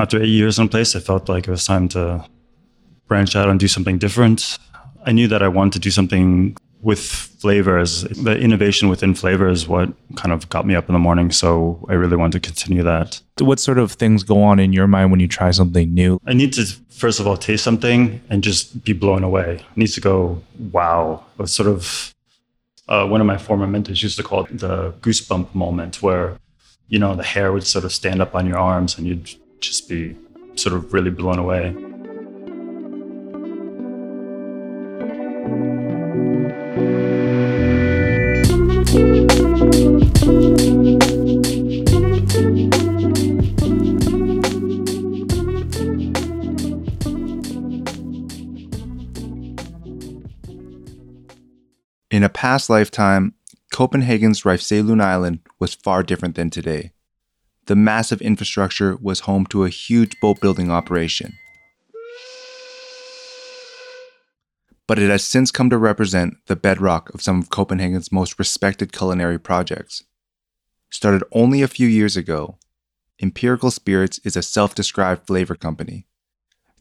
After eight years in place, I felt like it was time to branch out and do something different. I knew that I wanted to do something with flavors. The innovation within flavor is what kind of got me up in the morning. So I really want to continue that. What sort of things go on in your mind when you try something new? I need to, first of all, taste something and just be blown away. It needs to go, wow. It was sort of uh, one of my former mentors used to call it the goosebump moment where, you know, the hair would sort of stand up on your arms and you'd just be sort of really blown away. In a past lifetime, Copenhagen's Refshaleøen Island was far different than today. The massive infrastructure was home to a huge boat building operation. But it has since come to represent the bedrock of some of Copenhagen's most respected culinary projects. Started only a few years ago, Empirical Spirits is a self described flavor company.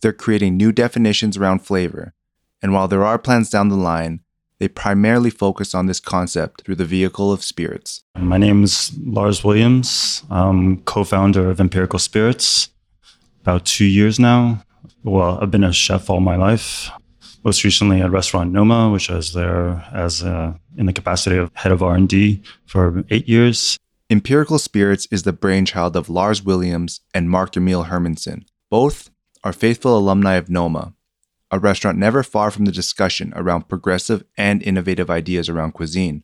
They're creating new definitions around flavor, and while there are plans down the line, they primarily focus on this concept through the vehicle of spirits. My name is Lars Williams. I'm co founder of Empirical Spirits. About two years now. Well, I've been a chef all my life. Most recently at restaurant Noma, which I was there as uh, in the capacity of head of R&D for eight years. Empirical Spirits is the brainchild of Lars Williams and Mark Emil Hermansen. Both are faithful alumni of Noma, a restaurant never far from the discussion around progressive and innovative ideas around cuisine.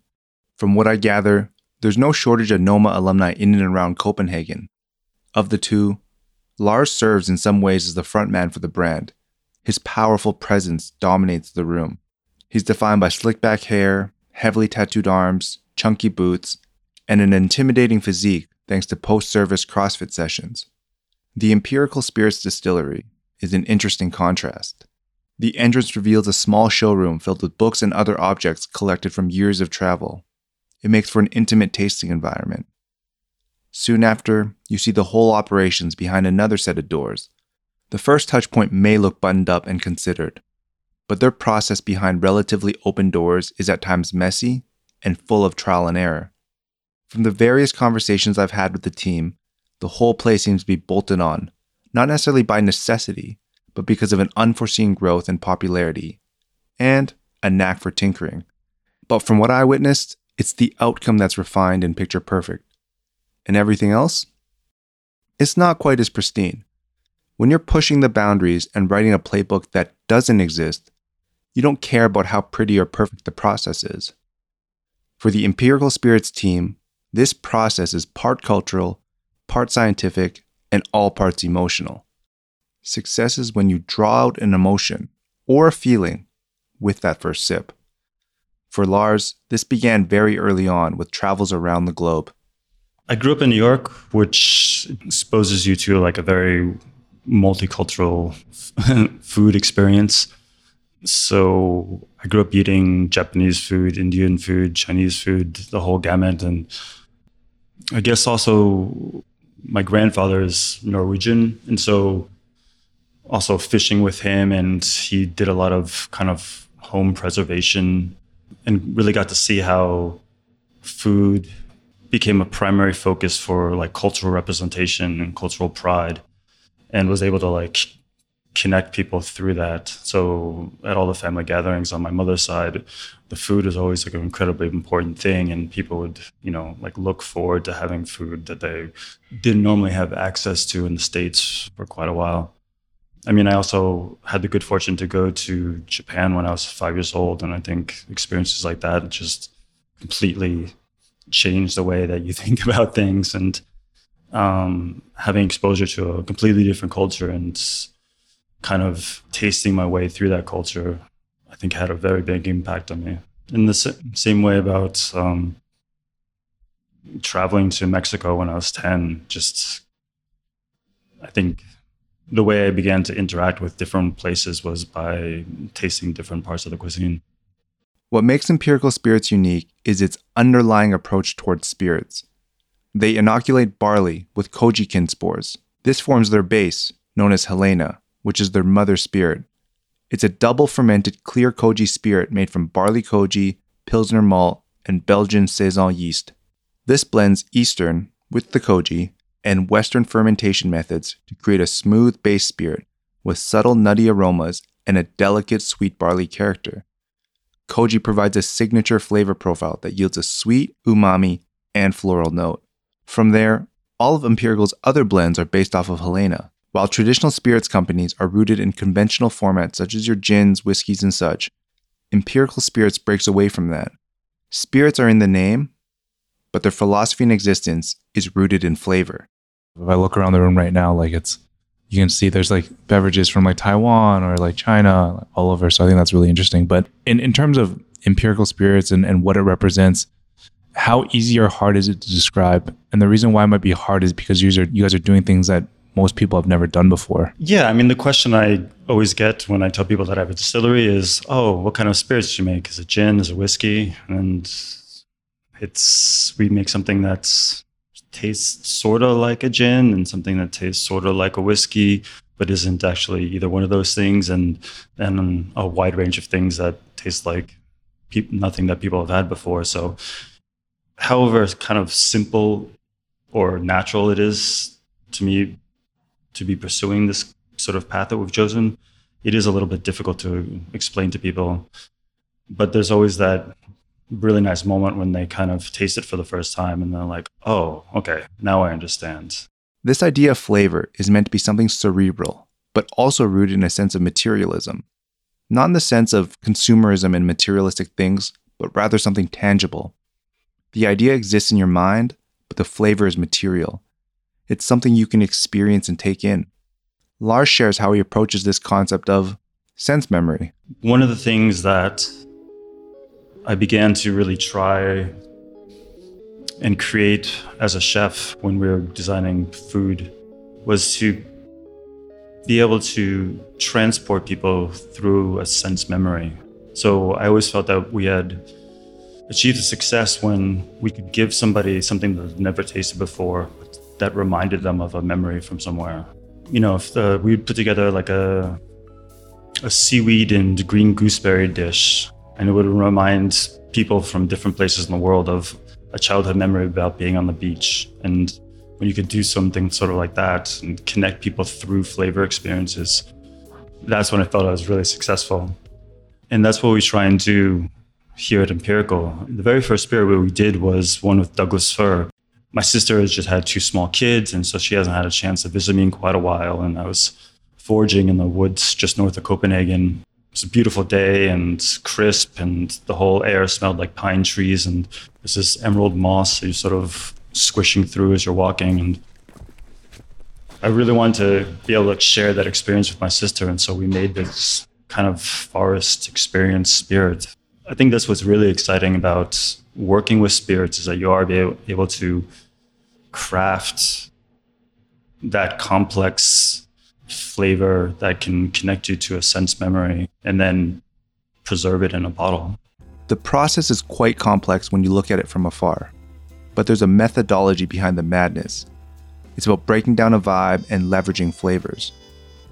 From what I gather, there's no shortage of Noma alumni in and around Copenhagen. Of the two, Lars serves in some ways as the frontman for the brand. His powerful presence dominates the room. He's defined by slick back hair, heavily tattooed arms, chunky boots, and an intimidating physique thanks to post service CrossFit sessions. The Empirical Spirits Distillery is an interesting contrast. The entrance reveals a small showroom filled with books and other objects collected from years of travel. It makes for an intimate tasting environment. Soon after, you see the whole operations behind another set of doors. The first touchpoint may look buttoned up and considered, but their process behind relatively open doors is at times messy and full of trial and error. From the various conversations I've had with the team, the whole place seems to be bolted on, not necessarily by necessity, but because of an unforeseen growth in popularity and a knack for tinkering. But from what I witnessed, it's the outcome that's refined and picture perfect. And everything else? It's not quite as pristine. When you're pushing the boundaries and writing a playbook that doesn't exist, you don't care about how pretty or perfect the process is. For the Empirical Spirits team, this process is part cultural, part scientific, and all parts emotional. Success is when you draw out an emotion or a feeling with that first sip. For Lars, this began very early on with travels around the globe. I grew up in New York, which exposes you to like a very multicultural food experience. So I grew up eating Japanese food, Indian food, Chinese food, the whole gamut. And I guess also my grandfather is Norwegian. And so also fishing with him, and he did a lot of kind of home preservation and really got to see how food became a primary focus for like cultural representation and cultural pride and was able to like connect people through that. So at all the family gatherings on my mother's side the food is always like an incredibly important thing and people would you know like look forward to having food that they didn't normally have access to in the states for quite a while I mean, I also had the good fortune to go to Japan when I was five years old, and I think experiences like that just completely change the way that you think about things. And um, having exposure to a completely different culture and kind of tasting my way through that culture, I think had a very big impact on me. In the same way about um, traveling to Mexico when I was 10, just I think the way I began to interact with different places was by tasting different parts of the cuisine. What makes Empirical Spirits unique is its underlying approach towards spirits. They inoculate barley with kojikin spores, This forms their base, known as Helena, which is their mother spirit. It's a double fermented clear koji spirit made from barley koji, Pilsner malt, and Belgian Saison yeast. This blends Eastern, with the koji, and Western fermentation methods to create a smooth base spirit with subtle nutty aromas and a delicate sweet barley character. Koji provides a signature flavor profile that yields a sweet, umami, and floral note. From there, all of Empirical's other blends are based off of Helena. While traditional spirits companies are rooted in conventional formats such as your gins, whiskeys, and such, Empirical Spirits breaks away from that. Spirits are in the name, but their philosophy and existence is rooted in flavor. If I look around the room right now, like it's you can see there's like beverages from like Taiwan or like China all over. So I think that's really interesting. But in, in terms of empirical spirits and, and what it represents, how easy or hard is it to describe? And the reason why it might be hard is because you guys are, you guys are doing things that most people have never done before. Yeah, I mean, the question I always get when I tell people that I have a distillery is, "Oh, what kind of spirits do you make? Is it gin? Is it whiskey?" And it's we make something that's tastes sort of like a gin and something that tastes sort of like a whiskey, but isn't actually either one of those things, and then a wide range of things that taste like pe- nothing that people have had before. So, however, kind of simple or natural it is to me to be pursuing this sort of path that we've chosen, it is a little bit difficult to explain to people. But there's always that really nice moment when they kind of taste it for the first time and they're like, oh, okay, now I understand. This idea of flavor is meant to be something cerebral, but also rooted in a sense of materialism. Not in the sense of consumerism and materialistic things, but rather something tangible. The idea exists in your mind, but the flavor is material. It's something you can experience and take in. Lars shares how he approaches this concept of sense memory. One of the things that I began to really try and create as a chef when we were designing food was to be able to transport people through a sense memory. So I always felt that we had achieved a success when we could give somebody something that they've never tasted before that reminded them of a memory from somewhere. You know, if the, we put together like a a seaweed and green gooseberry dish and it would remind people from different places in the world of a childhood memory about being on the beach. And when you could do something sort of like that and connect people through flavor experiences, that's when I felt I was really successful. And that's what we try and do here at Empirical. The very first spirit we did was one with Douglas fir. My sister has just had two small kids, and so she hasn't had a chance to visit me in quite a while. And I was foraging in the woods just north of Copenhagen it was a beautiful day and crisp, and the whole air smelled like pine trees. And there's this emerald moss that you're sort of squishing through as you're walking. And I really wanted to be able to share that experience with my sister. And so we made this kind of forest experience spirit. I think that's what's really exciting about working with spirits is that you are able to craft that complex flavor that can connect you to a sense memory and then preserve it in a bottle. The process is quite complex when you look at it from afar, but there's a methodology behind the madness. It's about breaking down a vibe and leveraging flavors.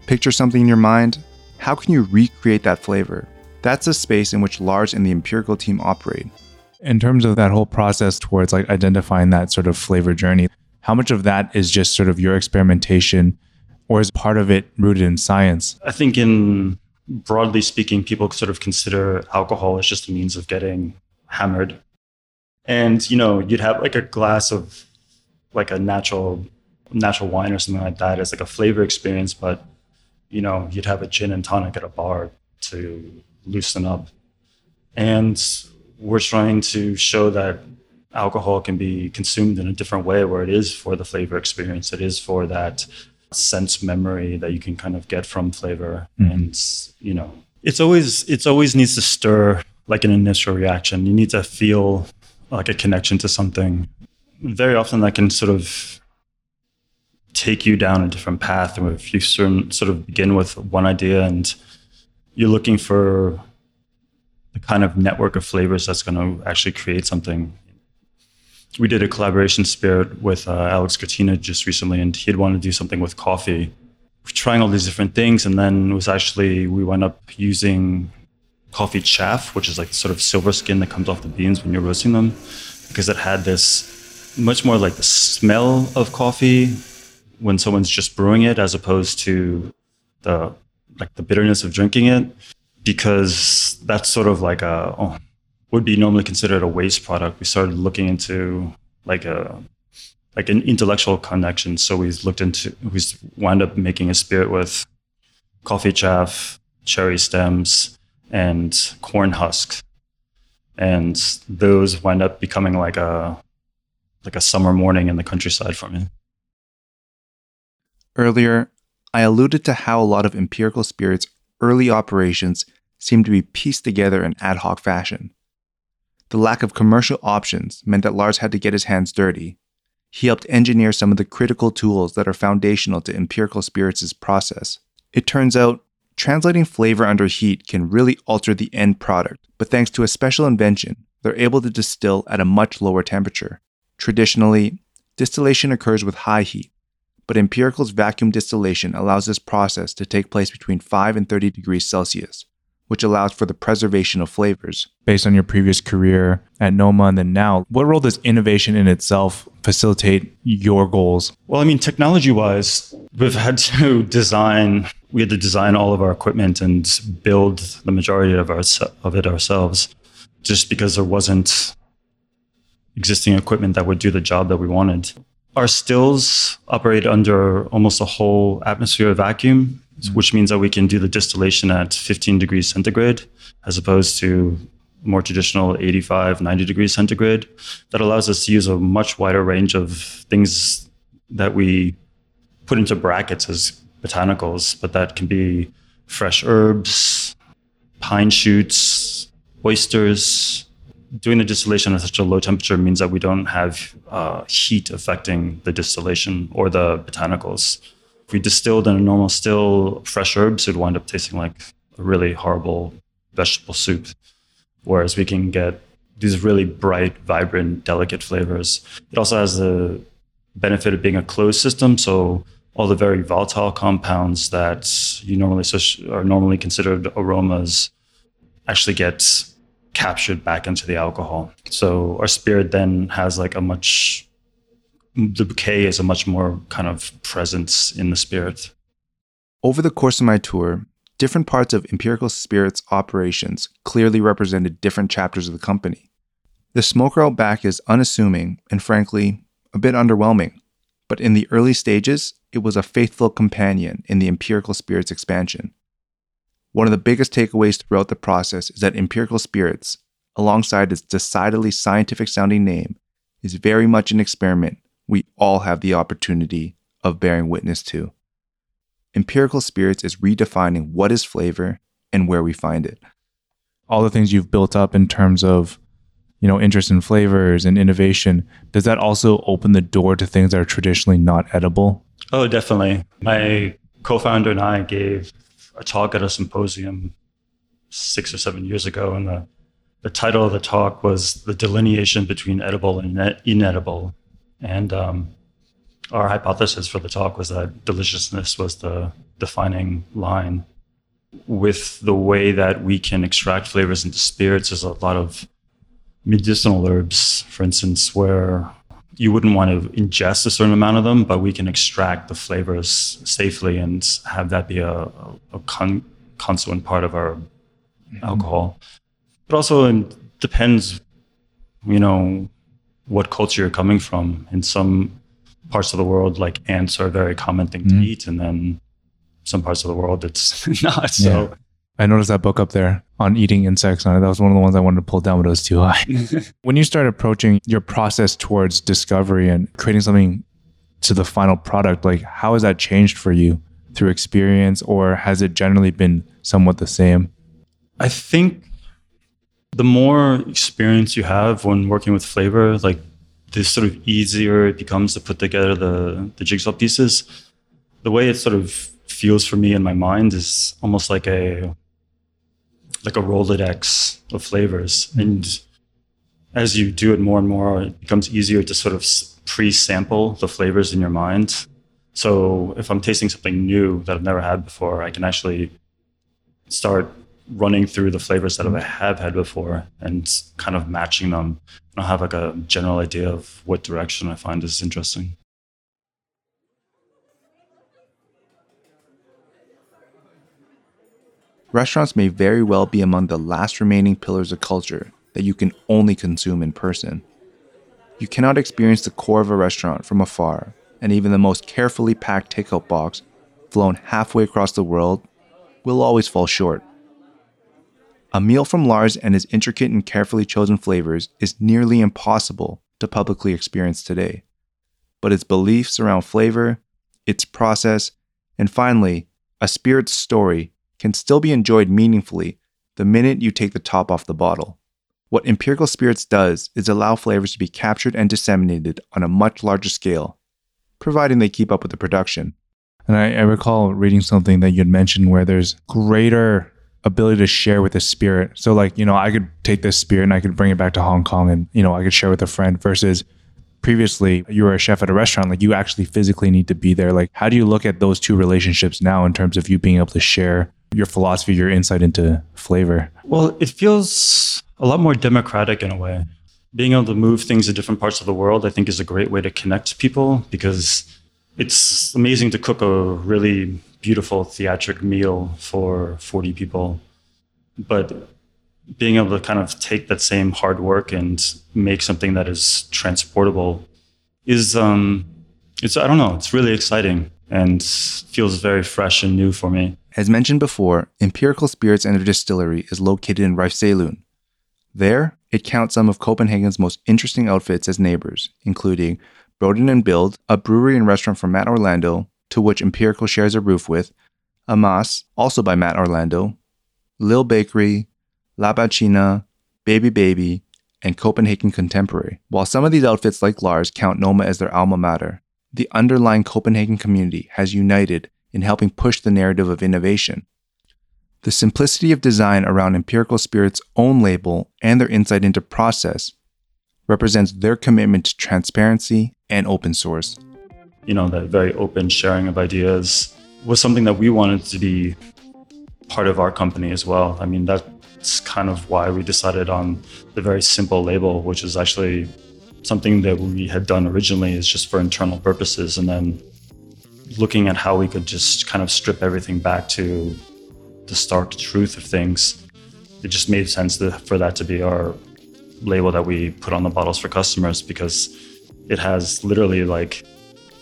Picture something in your mind. How can you recreate that flavor? That's a space in which Lars and the empirical team operate. In terms of that whole process towards like identifying that sort of flavor journey, how much of that is just sort of your experimentation or is part of it rooted in science? I think, in broadly speaking, people sort of consider alcohol as just a means of getting hammered. And, you know, you'd have like a glass of like a natural natural wine or something like that as like a flavor experience, but you know, you'd have a gin and tonic at a bar to loosen up. And we're trying to show that alcohol can be consumed in a different way where it is for the flavor experience. It is for that sense memory that you can kind of get from flavor mm-hmm. and you know it's always it's always needs to stir like an initial reaction you need to feel like a connection to something very often that can sort of take you down a different path and if you certain, sort of begin with one idea and you're looking for the kind of network of flavors that's going to actually create something we did a collaboration spirit with uh, Alex Kratena just recently, and he'd wanted to do something with coffee. We're trying all these different things, and then it was actually we wound up using coffee chaff, which is like sort of silver skin that comes off the beans when you're roasting them, because it had this much more like the smell of coffee when someone's just brewing it, as opposed to the like the bitterness of drinking it, because that's sort of like a oh, would be normally considered a waste product. We started looking into like a like an intellectual connection. So we looked into we wound up making a spirit with coffee chaff, cherry stems, and corn husk. And those wind up becoming like a like a summer morning in the countryside for me. Earlier, I alluded to how a lot of empirical spirits' early operations seem to be pieced together in ad hoc fashion. The lack of commercial options meant that Lars had to get his hands dirty. He helped engineer some of the critical tools that are foundational to empirical spirits' process. It turns out, translating flavor under heat can really alter the end product, but thanks to a special invention, they're able to distill at a much lower temperature. Traditionally, distillation occurs with high heat, but Empirical's vacuum distillation allows this process to take place between 5 and 30 degrees Celsius, which allows for the preservation of flavors. Based on your previous career at Noma and then now, what role does innovation in itself facilitate your goals? Well, I mean, technology wise, we've had to design, we had to design all of our equipment and build the majority of, our, of it ourselves just because there wasn't existing equipment that would do the job that we wanted. Our stills operate under almost a whole atmosphere of vacuum mm-hmm. which means that we can do the distillation at 15 degrees centigrade as opposed to more traditional 85, 90 degrees centigrade. That allows us to use a much wider range of things that we put into brackets as botanicals, but that can be fresh herbs, pine shoots, oysters. Doing the distillation at such a low temperature means that we don't have uh, heat affecting the distillation or the botanicals if we distilled in a normal still fresh herbs, it would wind up tasting like a really horrible vegetable soup. Whereas we can get these really bright, vibrant, delicate flavors. It also has the benefit of being a closed system. So all the very volatile compounds that you normally are normally considered aromas actually get captured back into the alcohol. So our spirit then has like a much the bouquet is a much more kind of presence in the spirit. Over the course of my tour, different parts of Empirical Spirit's operations clearly represented different chapters of the company. The smoker out back is unassuming and frankly, a bit underwhelming, but in the early stages, it was a faithful companion in the Empirical Spirits expansion. One of the biggest takeaways throughout the process is that Empirical Spirits, alongside its decidedly scientific sounding name, is very much an experiment we all have the opportunity of bearing witness to. Empirical Spirits is redefining what is flavor and where we find it. All the things you've built up in terms of, you know, interest in flavors and innovation, does that also open the door to things that are traditionally not edible? Oh, definitely. My co-founder and I gave a talk at a symposium six or seven years ago, and the the title of the talk was the delineation between edible and inedible and um, our hypothesis for the talk was that deliciousness was the defining line. With the way that we can extract flavors into spirits, there's a lot of medicinal herbs, for instance, where you wouldn't want to ingest a certain amount of them, but we can extract the flavors safely and have that be a, a con- constituent part of our mm-hmm. alcohol. But also, it depends, you know, what culture you're coming from. In some parts of the world, like ants are a very common thing mm-hmm. to eat, and then some parts of the world it's not. So yeah. I noticed that book up there on eating insects on it. That was one of the ones I wanted to pull down, but it was too high. when you start approaching your process towards discovery and creating something to the final product, like how has that changed for you through experience, or has it generally been somewhat the same? I think the more experience you have when working with flavor, like the sort of easier it becomes to put together the, the jigsaw pieces. The way it sort of feels for me in my mind is almost like a like a Rolodex of flavors. And as you do it more and more, it becomes easier to sort of pre-sample the flavors in your mind. So if I'm tasting something new that I've never had before, I can actually start running through the flavors that I have had before and kind of matching them. I'll have like a general idea of what direction I find is interesting. Restaurants may very well be among the last remaining pillars of culture that you can only consume in person. You cannot experience the core of a restaurant from afar, and even the most carefully packed takeout box, flown halfway across the world, will always fall short. A meal from Lars and his intricate and carefully chosen flavors is nearly impossible to publicly experience today. But its beliefs around flavor, its process, and finally, a spirit's story can still be enjoyed meaningfully the minute you take the top off the bottle. What Empirical Spirits does is allow flavors to be captured and disseminated on a much larger scale, providing they keep up with the production. And I, I recall reading something that you'd mentioned where there's greater ability to share with the spirit. So like, you know, I could take this spirit and I could bring it back to Hong Kong and, you know, I could share with a friend versus previously you were a chef at a restaurant, like you actually physically need to be there. Like, how do you look at those two relationships now in terms of you being able to share your philosophy, your insight into flavor? Well, it feels a lot more democratic in a way. Being able to move things to different parts of the world, I think, is a great way to connect people because it's amazing to cook a really beautiful theatric meal for 40 people. But being able to kind of take that same hard work and make something that is transportable is, um, it's, I don't know, it's really exciting and feels very fresh and new for me. As mentioned before, Empirical Spirits and their distillery is located in Reifselund. There, it counts some of Copenhagen's most interesting outfits as neighbors, including Broaden and Build, a brewery and restaurant from Matt Orlando, to which Empirical shares a roof with, Amass, also by Matt Orlando, Lille Bakery, La Banchina, Baby Baby, and Copenhagen Contemporary. While some of these outfits, like Lars, count Noma as their alma mater, the underlying Copenhagen community has united in helping push the narrative of innovation. The simplicity of design around Empirical Spirit's own label and their insight into process represents their commitment to transparency and open source. You know, that very open sharing of ideas was something that we wanted to be part of our company as well. I mean, that's kind of why we decided on the very simple label, which is actually something that we had done originally is just for internal purposes. And then looking at how we could just kind of strip everything back to the stark truth of things, it just made sense for that to be our label that we put on the bottles for customers because it has literally like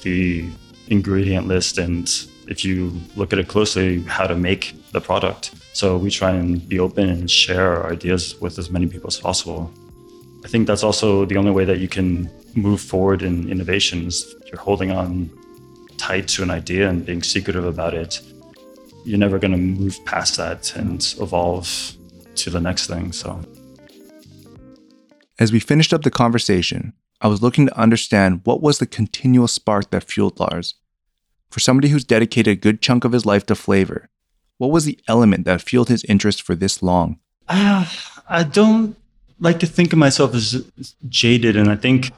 the ingredient list and if you look at it closely, how to make the product. So we try and be open and share our ideas with as many people as possible. I think that's also the only way that you can move forward in innovations. You're holding on tied to an idea and being secretive about it. You're never going to move past that and evolve to the next thing. So, as we finished up the conversation, I was looking to understand what was the continual spark that fueled Lars. For somebody who's dedicated a good chunk of his life to flavor, what was the element that fueled his interest for this long? Uh, I don't like to think of myself as jaded. And I think,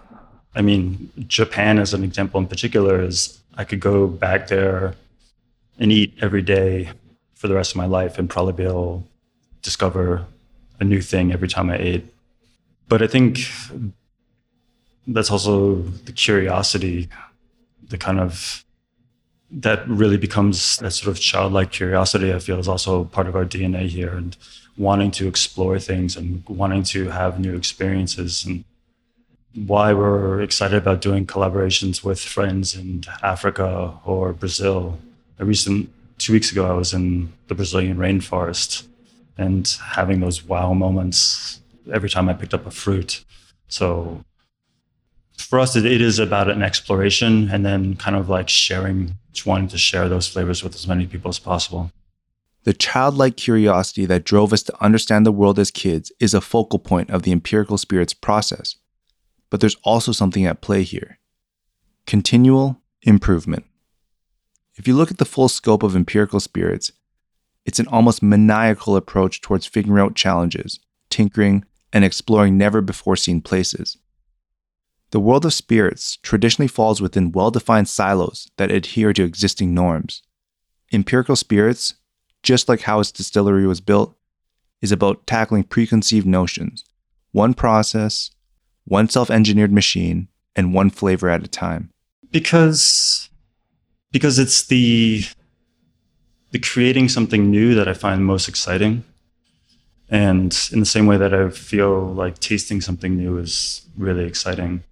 I mean, Japan as an example in particular is I could go back there and eat every day for the rest of my life and probably be able to discover a new thing every time I ate. But I think that's also the curiosity, the kind of that really becomes that sort of childlike curiosity. I feel is also part of our DNA here, and wanting to explore things and wanting to have new experiences and why we're excited about doing collaborations with friends in Africa or Brazil. A recent two weeks ago, I was in the Brazilian rainforest and having those wow moments every time I picked up a fruit. So for us, it, it is about an exploration and then kind of like sharing, wanting to share those flavors with as many people as possible. The childlike curiosity that drove us to understand the world as kids is a focal point of the empirical spirits process. But there's also something at play here continual improvement. If you look at the full scope of empirical spirits, it's an almost maniacal approach towards figuring out challenges, tinkering, and exploring never before seen places. The world of spirits traditionally falls within well defined silos that adhere to existing norms. Empirical spirits, just like how its distillery was built, is about tackling preconceived notions, one process, one self engineered machine, and one flavor at a time. Because because it's the the creating something new that I find most exciting. And in the same way that I feel like tasting something new is really exciting.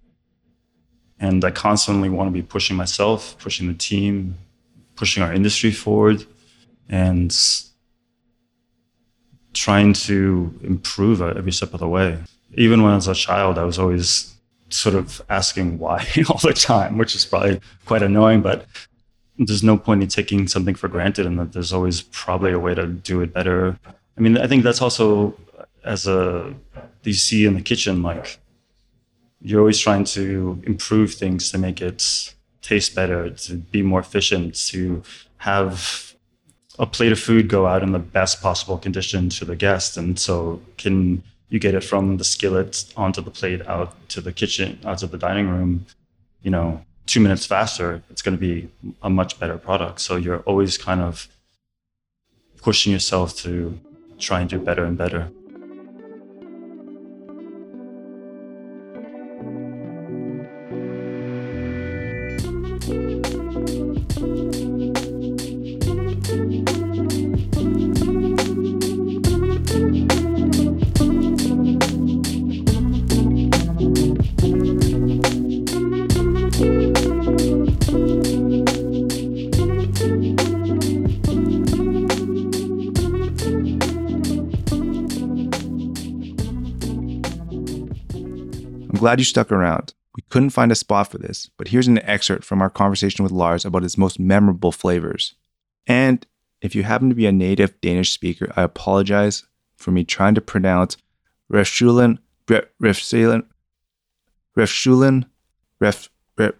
And I constantly want to be pushing myself, pushing the team, pushing our industry forward, and trying to improve every step of the way. Even when I was a child, I was always sort of asking why all the time, which is probably quite annoying, but there's no point in taking something for granted and that there's always probably a way to do it better. I mean, I think that's also as a you see in the kitchen, like you're always trying to improve things to make it taste better, to be more efficient, to have a plate of food go out in the best possible condition to the guest. And so can you get it from the skillet onto the plate out to the kitchen, out to the dining room, you know, two minutes faster, it's going to be a much better product. So you're always kind of pushing yourself to try and do better and better. Glad you stuck around. We couldn't find a spot for this, but here's an excerpt from our conversation with Lars about his most memorable flavors. And if you happen to be a native Danish speaker, I apologize for me trying to pronounce Refschulen, Refschulen, Refschulen, Ref, Ref?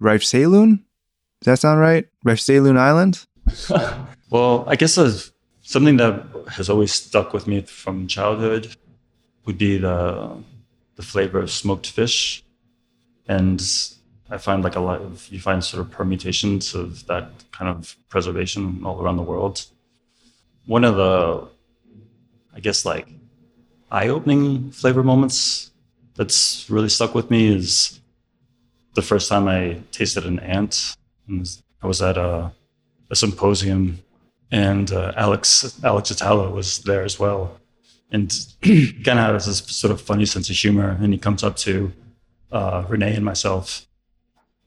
Does that sound right? Refshalun Island? well, I guess something that has always stuck with me from childhood would be the the flavor of smoked fish. And I find like a lot of, you find sort of permutations of that kind of preservation all around the world. One of the, I guess, like eye opening flavor moments that's really stuck with me is the first time I tasted an ant. I was at a, a symposium and uh, Alex Alex Atala was there as well and kind of has this sort of funny sense of humor. And he comes up to uh, René and myself,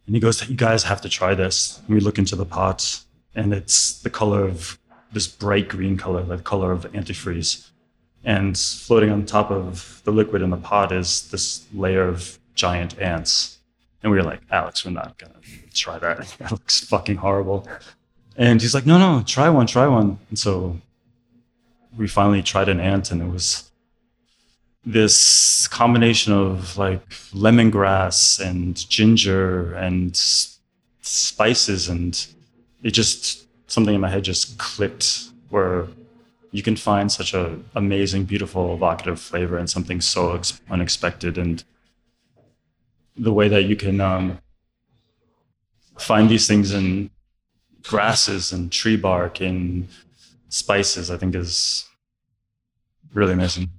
and he goes, "You guys have to try this." And we look into the pot, and it's the color of this bright green color, the color of antifreeze. And floating on top of the liquid in the pot is this layer of giant ants. And we were like, Alex, we're not gonna try that. That looks fucking horrible. And he's like, no, no, try one, try one. And so we finally tried an ant and it was this combination of like lemongrass and ginger and spices and it just something in my head just clicked where you can find such a amazing beautiful evocative flavor and something so ex- unexpected and the way that you can um, find these things in grasses and tree bark and spices, I think is really amazing.